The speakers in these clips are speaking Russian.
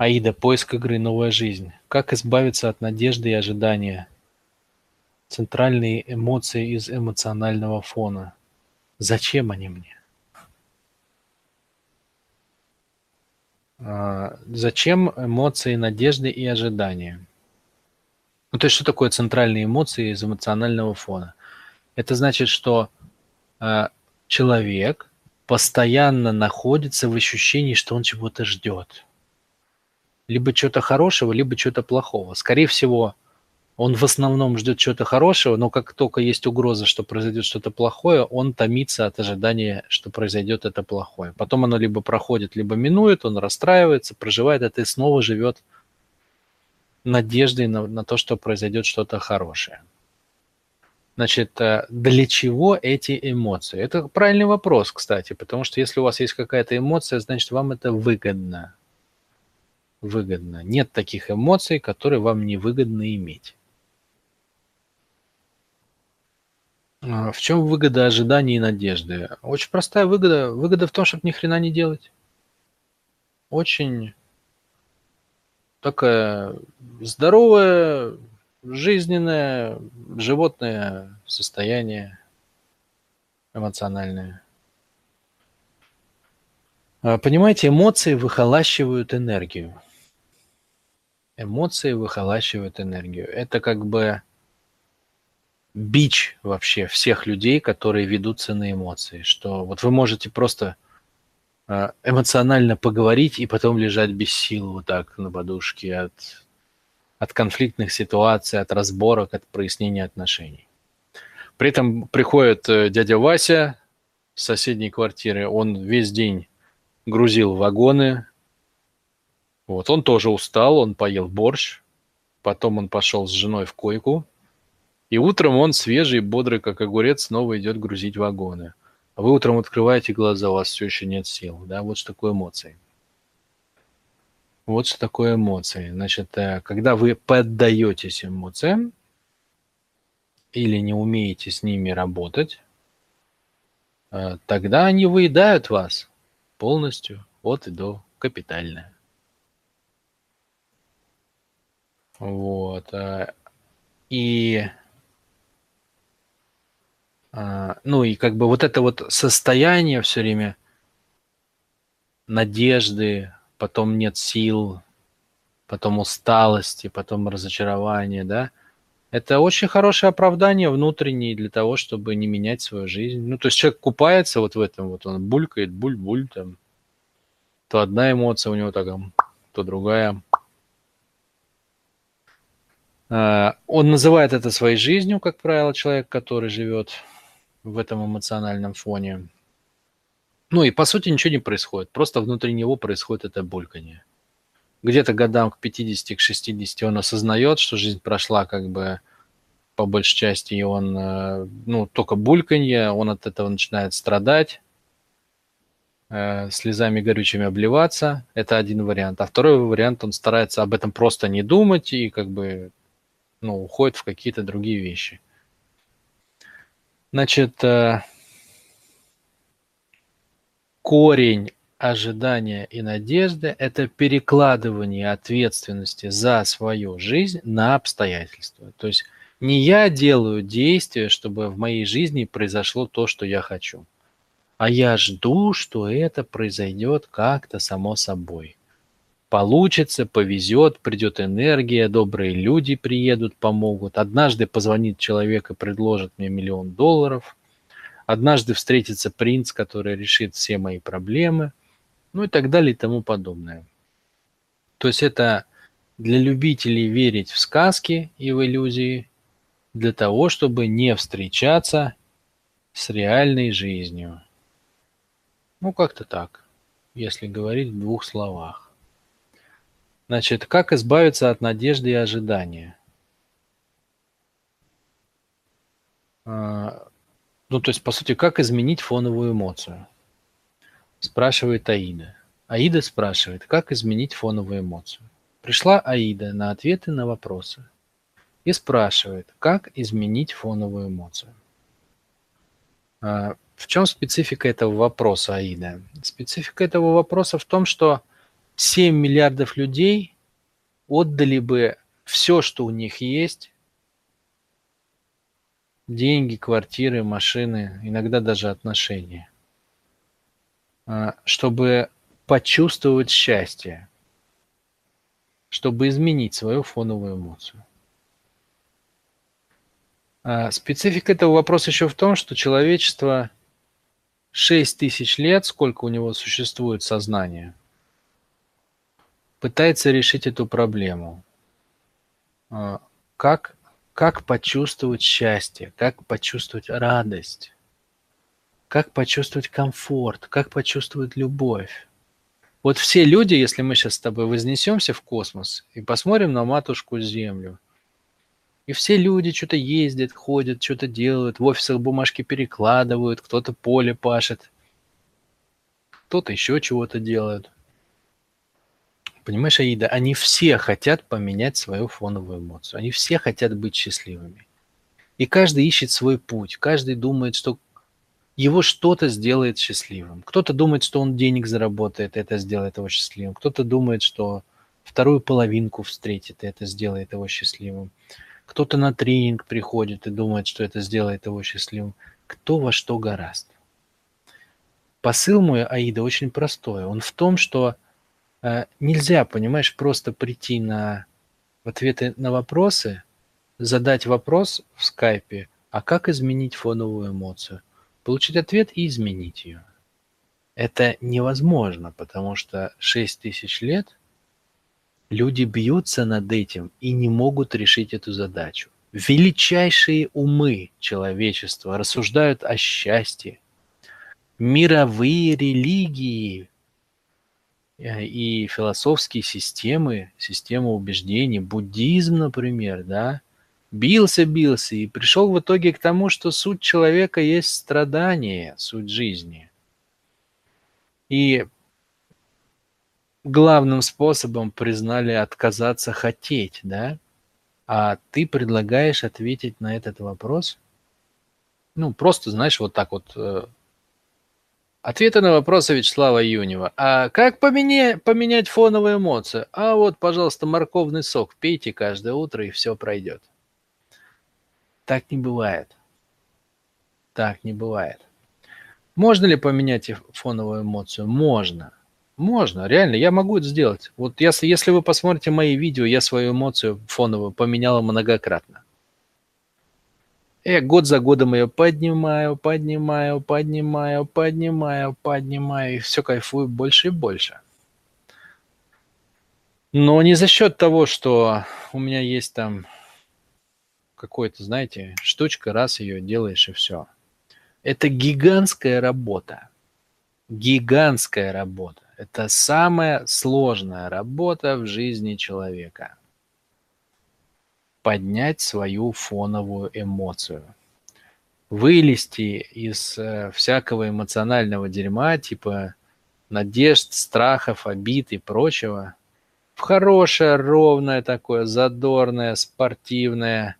Аида, поиск игры, новая жизнь. Как избавиться от надежды и ожидания? Центральные эмоции из эмоционального фона. Зачем они мне? А, зачем эмоции надежды и ожидания? Ну, то есть, что такое центральные эмоции из эмоционального фона? Это значит, что э, человек постоянно находится в ощущении, что он чего-то ждет либо чего-то хорошего, либо чего-то плохого. Скорее всего, он в основном ждет чего-то хорошего, но как только есть угроза, что произойдет что-то плохое, он томится от ожидания, что произойдет это плохое. Потом оно либо проходит, либо минует, он расстраивается, проживает это и снова живет надеждой на, на то, что произойдет что-то хорошее. Значит, э, для чего эти эмоции? Это правильный вопрос, кстати, потому что если у вас есть какая-то эмоция, значит, вам это выгодно выгодно. Нет таких эмоций, которые вам не выгодно иметь. А, в чем выгода ожидания и надежды? Очень простая выгода. Выгода в том, чтобы ни хрена не делать. Очень такая здоровое, жизненное, животное состояние эмоциональное. А, понимаете, эмоции выхолащивают энергию эмоции выхолащивают энергию. Это как бы бич вообще всех людей, которые ведутся на эмоции. Что вот вы можете просто а, эмоционально поговорить и потом лежать без сил вот так на подушке от, от конфликтных ситуаций, от разборок, от прояснения отношений. При этом приходит э, дядя Вася с соседней квартиры, он весь день грузил вагоны, вот, он тоже устал, он поел борщ, потом он пошел с женой в койку, и утром он свежий, бодрый, как огурец, снова идет грузить вагоны. А вы утром открываете глаза, у вас все еще нет сил. Да? Вот что такое эмоции. Вот что такое эмоции. Значит, э, когда вы поддаетесь эмоциям или не умеете с ними работать, э, тогда они выедают вас полностью от и до капитально. Вот. Э, и а, ну и как бы вот это вот состояние все время надежды, потом нет сил, потом усталости, потом разочарования, да, это очень хорошее оправдание внутреннее для того, чтобы не менять свою жизнь. Ну, то есть человек купается вот в этом, вот он булькает, буль-буль там. То одна эмоция у него такая, то другая. Э, он называет это своей жизнью, как правило, человек, который живет в этом эмоциональном фоне. Ну и по сути ничего не происходит, просто внутри него происходит это бульканье. Где-то годам к 50, к 60 он осознает, что жизнь прошла как бы по большей части, и он, э, ну, только бульканье, он от этого начинает страдать, э, слезами горючими обливаться. Это один вариант. А второй вариант, он старается об этом просто не думать и как бы ну, уходит в какие-то другие вещи. Значит, э, корень ожидания и надежды – это перекладывание ответственности за свою жизнь на обстоятельства. То есть не я делаю действия, чтобы в моей жизни произошло то, что я хочу, а я жду, что это произойдет как-то само собой получится, повезет, придет энергия, добрые люди приедут, помогут. Однажды позвонит человек и предложит мне миллион долларов. Однажды встретится принц, который решит все мои проблемы. Ну и так далее и тому подобное. То есть это для любителей верить в сказки и в иллюзии, для того, чтобы не встречаться с реальной жизнью. Ну, как-то так, если говорить в двух словах. Значит, как избавиться от надежды и ожидания? А, ну, то есть, по сути, как изменить фоновую эмоцию? Спрашивает Аида. Аида спрашивает, как изменить фоновую эмоцию. Пришла Аида на ответы на вопросы и спрашивает, как изменить фоновую эмоцию. А, в чем специфика этого вопроса, Аида? Специфика этого вопроса в том, что 7 миллиардов людей отдали бы все, что у них есть, деньги, квартиры, машины, иногда даже отношения, а, чтобы почувствовать счастье, чтобы изменить свою фоновую эмоцию. А специфика этого вопроса еще в том, что человечество 6 тысяч лет, сколько у него существует сознание, пытается решить эту проблему. А, как, как почувствовать счастье, как почувствовать радость, как почувствовать комфорт, как почувствовать любовь. Вот все люди, если мы сейчас с тобой вознесемся в космос и посмотрим на матушку Землю, и все люди что-то ездят, ходят, что-то делают, в офисах бумажки перекладывают, кто-то поле пашет, кто-то еще чего-то делает. Понимаешь, Аида, они все хотят поменять свою фоновую эмоцию. Они все хотят быть счастливыми. И каждый ищет свой путь. Каждый думает, что его что-то сделает счастливым. Кто-то думает, что он денег заработает, и это сделает его счастливым. Кто-то думает, что вторую половинку встретит, и это сделает его счастливым. Кто-то на тренинг приходит и думает, что это сделает его счастливым. Кто во что гораст. Посыл мой, Аида, очень простой. Он в том, что нельзя, понимаешь, просто прийти на ответы на вопросы, задать вопрос в скайпе, а как изменить фоновую эмоцию, получить ответ и изменить ее. Это невозможно, потому что 6 тысяч лет люди бьются над этим и не могут решить эту задачу. Величайшие умы человечества рассуждают о счастье. Мировые религии э, и философские системы, система убеждений, буддизм, например, да, бился, бился и пришел в итоге к тому, что суть человека есть страдание, суть жизни. И главным способом признали отказаться хотеть, да? А ты предлагаешь ответить на этот вопрос? Ну, просто, знаешь, вот так вот. Ответы на вопросы Вячеслава Юнева. А как поменять, поменять фоновые эмоции? А вот, пожалуйста, морковный сок пейте каждое утро, и все пройдет. Так не бывает. Так не бывает. Можно ли поменять фоновую эмоцию? Можно. Можно, реально, я могу это сделать. Вот если, если вы посмотрите мои видео, я свою эмоцию фоновую поменяла многократно. Я год за годом ее поднимаю, поднимаю, поднимаю, поднимаю, поднимаю, и все кайфую больше и больше. Но не за счет того, что у меня есть там какой-то, знаете, штучка, раз ее делаешь и все. Это гигантская работа. Гигантская работа. Это самая сложная работа в жизни человека. Поднять свою фоновую эмоцию. Вылезти из э, всякого эмоционального дерьма, типа надежд, страхов, обид и прочего, в хорошее, ровное такое, задорное, спортивное,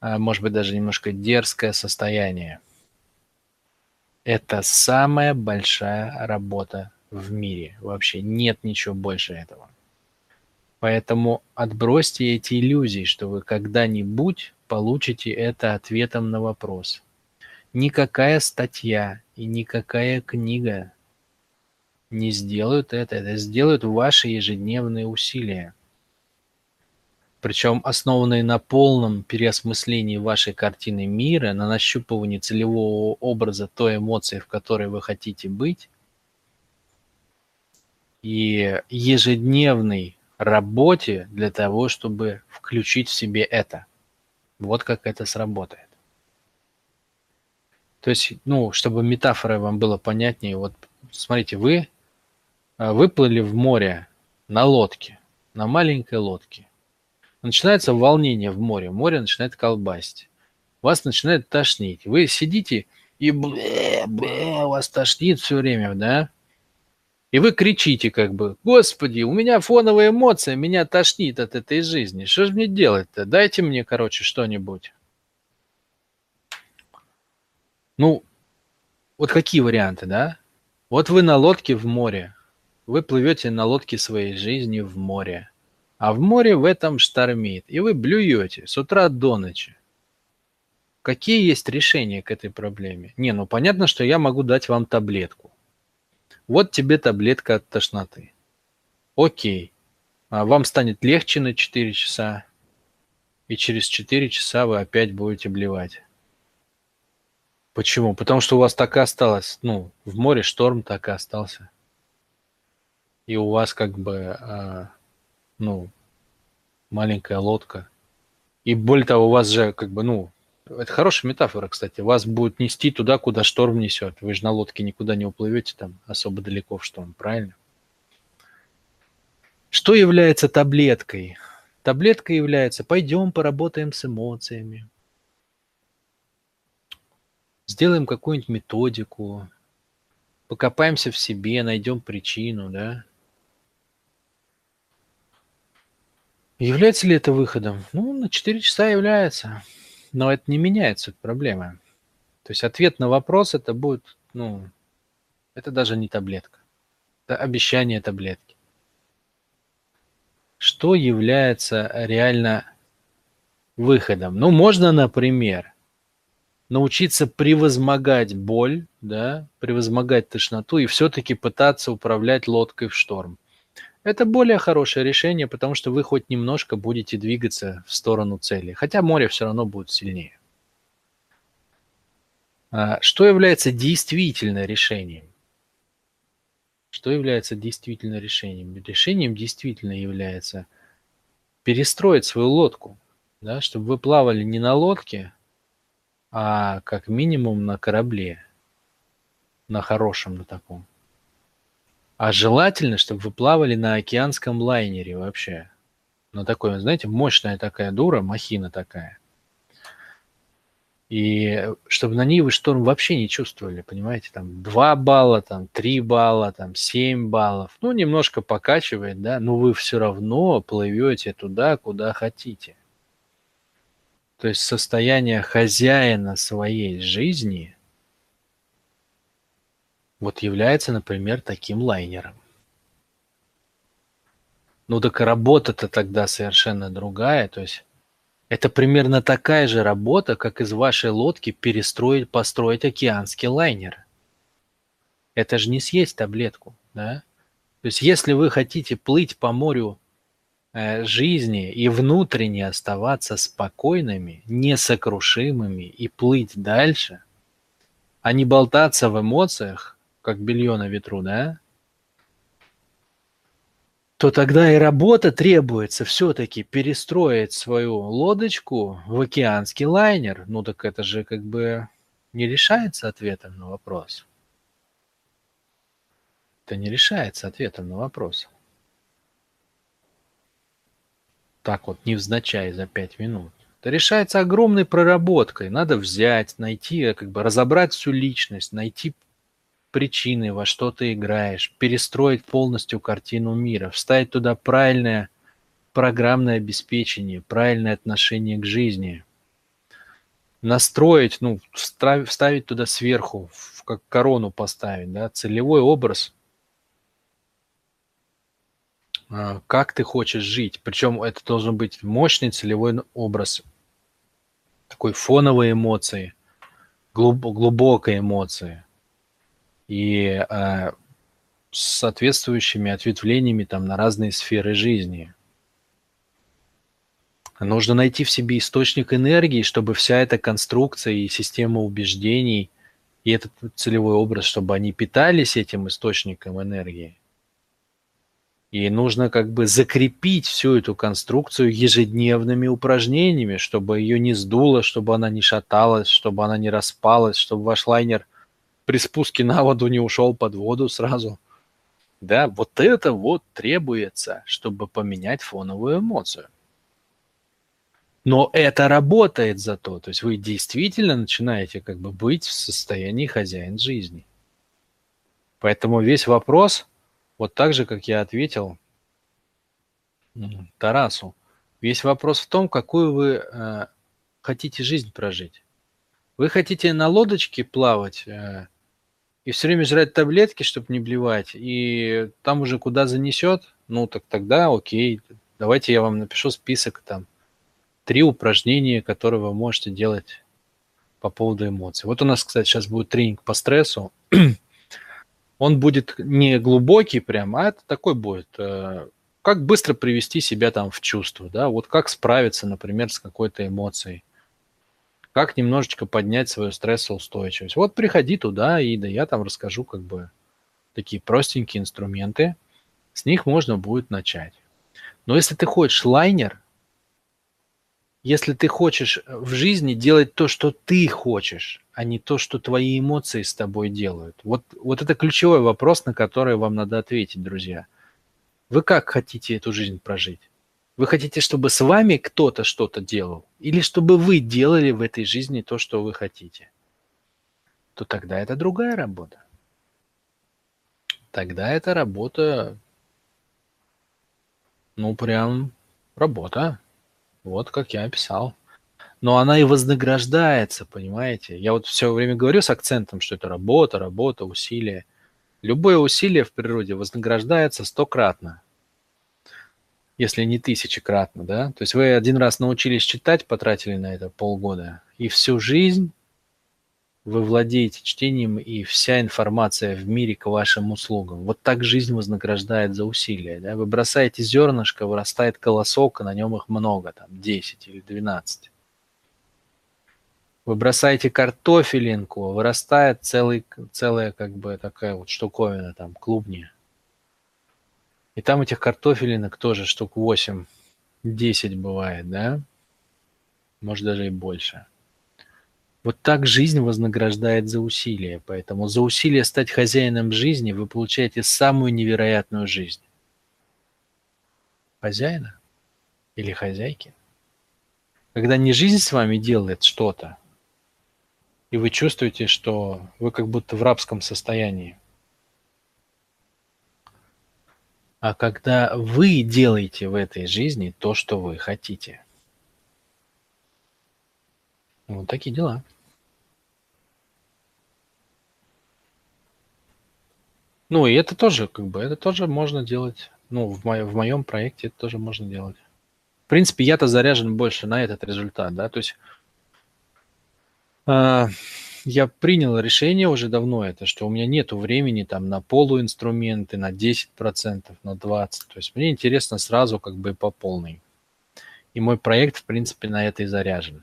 а, может быть, даже немножко дерзкое состояние. Это самая большая работа в мире. Вообще нет ничего больше этого. Поэтому отбросьте эти иллюзии, что вы когда-нибудь получите это ответом на вопрос. Никакая статья и никакая книга не сделают это. Это сделают ваши ежедневные усилия причем основанные на полном переосмыслении вашей картины мира, на нащупывании целевого образа той эмоции, в которой вы хотите быть, и ежедневной работе для того, чтобы включить в себе это. Вот как это сработает. То есть, ну, чтобы метафора вам было понятнее, вот смотрите, вы а, выплыли в море на лодке, на маленькой лодке начинается волнение в море, море начинает колбасить, вас начинает тошнить. Вы сидите и бле, бле, вас тошнит все время, да? И вы кричите как бы, господи, у меня фоновая эмоция, меня тошнит от этой жизни. Что же мне делать-то? Дайте мне, короче, что-нибудь. Ну, вот какие варианты, да? Вот вы на лодке в море, Вы плывете на лодке своей жизни в море. А в море в этом штормит. И вы блюете с утра до ночи. Какие есть решения к этой проблеме? Не, ну понятно, что я могу дать вам таблетку. Вот тебе таблетка от тошноты. Окей. А вам станет легче на 4 часа. И через 4 часа вы опять будете блевать. Почему? Потому что у вас так и осталось. Ну, в море шторм так и остался. И у вас как бы, а, ну, маленькая лодка. И более того, у вас же как бы, ну, это хорошая метафора, кстати. Вас будет нести туда, куда шторм несет. Вы же на лодке никуда не уплывете там особо далеко в шторм, правильно? Что является таблеткой? Таблетка является «пойдем поработаем с эмоциями», сделаем какую-нибудь методику, покопаемся в себе, найдем причину, да? Является ли это выходом? Ну, на 4 часа является, но это не меняет суть проблемы. То есть ответ на вопрос это будет, ну, это даже не таблетка. Это обещание таблетки. Что является реально выходом? Ну, можно, например, научиться превозмогать боль, да, превозмогать тошноту и все-таки пытаться управлять лодкой в шторм. Это более хорошее решение, потому что вы хоть немножко будете двигаться в сторону цели, хотя море все равно будет сильнее. А что является действительно решением? Что является действительно решением? Решением действительно является перестроить свою лодку, да, чтобы вы плавали не на лодке, а как минимум на корабле, на хорошем на таком. А желательно, чтобы вы плавали на океанском лайнере вообще. На такой, знаете, мощная такая дура, махина такая. И чтобы на ней вы шторм вообще не чувствовали, понимаете, там 2 балла, там 3 балла, там 7 баллов. Ну, немножко покачивает, да, но вы все равно плывете туда, куда хотите. То есть состояние хозяина своей жизни вот является, например, таким лайнером. Ну так работа-то тогда совершенно другая. То есть это примерно такая же работа, как из вашей лодки перестроить, построить океанский лайнер. Это же не съесть таблетку, да? То есть если вы хотите плыть по морю Э, жизни и внутренне оставаться спокойными, несокрушимыми и плыть дальше, а не болтаться в эмоциях, как белье на ветру, да, то тогда и работа требуется все-таки перестроить свою лодочку в океанский лайнер. Ну так это же как бы не решается ответом на вопрос. Это не решается ответом на вопрос так вот, невзначай за пять минут. Это решается огромной проработкой. Надо взять, найти, как бы разобрать всю личность, найти причины, во что ты играешь, перестроить полностью картину мира, вставить туда правильное программное обеспечение, правильное отношение к жизни, настроить, ну, вставить туда сверху, как корону поставить, да, целевой образ. А, как ты хочешь жить. Причем это должен быть мощный целевой образ, такой фоновой эмоции, глуб, глубокой эмоции и э, с соответствующими ответвлениями там на разные сферы жизни. Нужно найти в себе источник энергии, чтобы вся эта конструкция и система убеждений и этот целевой образ, чтобы они питались этим источником энергии. И нужно как бы закрепить всю эту конструкцию ежедневными упражнениями, чтобы ее не сдуло, чтобы она не шаталась, чтобы она не распалась, чтобы ваш лайнер при спуске на воду не ушел под воду сразу. Да, вот это вот требуется, чтобы поменять фоновую эмоцию. Но это работает зато, то есть вы действительно начинаете как бы быть в состоянии хозяин жизни. Поэтому весь вопрос – вот так же, как я ответил Тарасу. Весь вопрос в том, какую вы э, хотите жизнь прожить. Вы хотите на лодочке плавать, э, и все время жрать таблетки, чтобы не блевать, и там уже куда занесет, ну так тогда окей, давайте я вам напишу список там три упражнения, которые вы можете делать по поводу эмоций. Вот у нас, кстати, сейчас будет тренинг по стрессу. Он будет не глубокий прям, а это такой будет, э, как быстро привести себя там в чувство, да, вот как справиться, например, с какой-то эмоцией как немножечко поднять свою стрессоустойчивость. Вот приходи туда, и да я там расскажу как бы такие простенькие инструменты. С них можно будет начать. Но если ты хочешь лайнер, если ты хочешь в жизни делать то, что ты хочешь, а не то, что твои эмоции с тобой делают. Вот, вот это ключевой вопрос, на который вам надо ответить, друзья. Вы как хотите эту жизнь прожить? Вы хотите, чтобы с вами кто-то что-то делал? Или чтобы вы делали в этой жизни то, что вы хотите? То тогда это другая работа. Тогда это работа, ну прям работа. Вот как я описал. Но она и вознаграждается, понимаете? Я вот все время говорю с акцентом, что это работа, работа, усилие. Любое усилие в природе вознаграждается стократно если не тысячекратно, да. То есть вы один раз научились читать, потратили на это полгода, и всю жизнь вы владеете чтением, и вся информация в мире к вашим услугам. Вот так жизнь вознаграждает за усилия. Да? Вы бросаете зернышко, вырастает колосок, и на нем их много, там 10 или 12. Вы бросаете картофелинку, вырастает целый, целая как бы такая вот штуковина, там клубни. И там этих картофелинок тоже штук 8, 10 бывает, да? Может даже и больше. Вот так жизнь вознаграждает за усилия. Поэтому за усилие стать хозяином жизни вы получаете самую невероятную жизнь. Хозяина или хозяйки. Когда не жизнь с вами делает что-то, и вы чувствуете, что вы как будто в рабском состоянии, а когда вы делаете в этой жизни то, что вы хотите. Вот такие дела. Ну, и это тоже, как бы, это тоже можно делать. Ну, в, моем в моем проекте это тоже можно делать. В принципе, я-то заряжен больше на этот результат, да, то есть э, я принял решение уже давно это, что у меня нет времени там на полуинструменты, на 10%, на 20%. То есть мне интересно сразу как бы по полной. И мой проект, в принципе, на это и заряжен.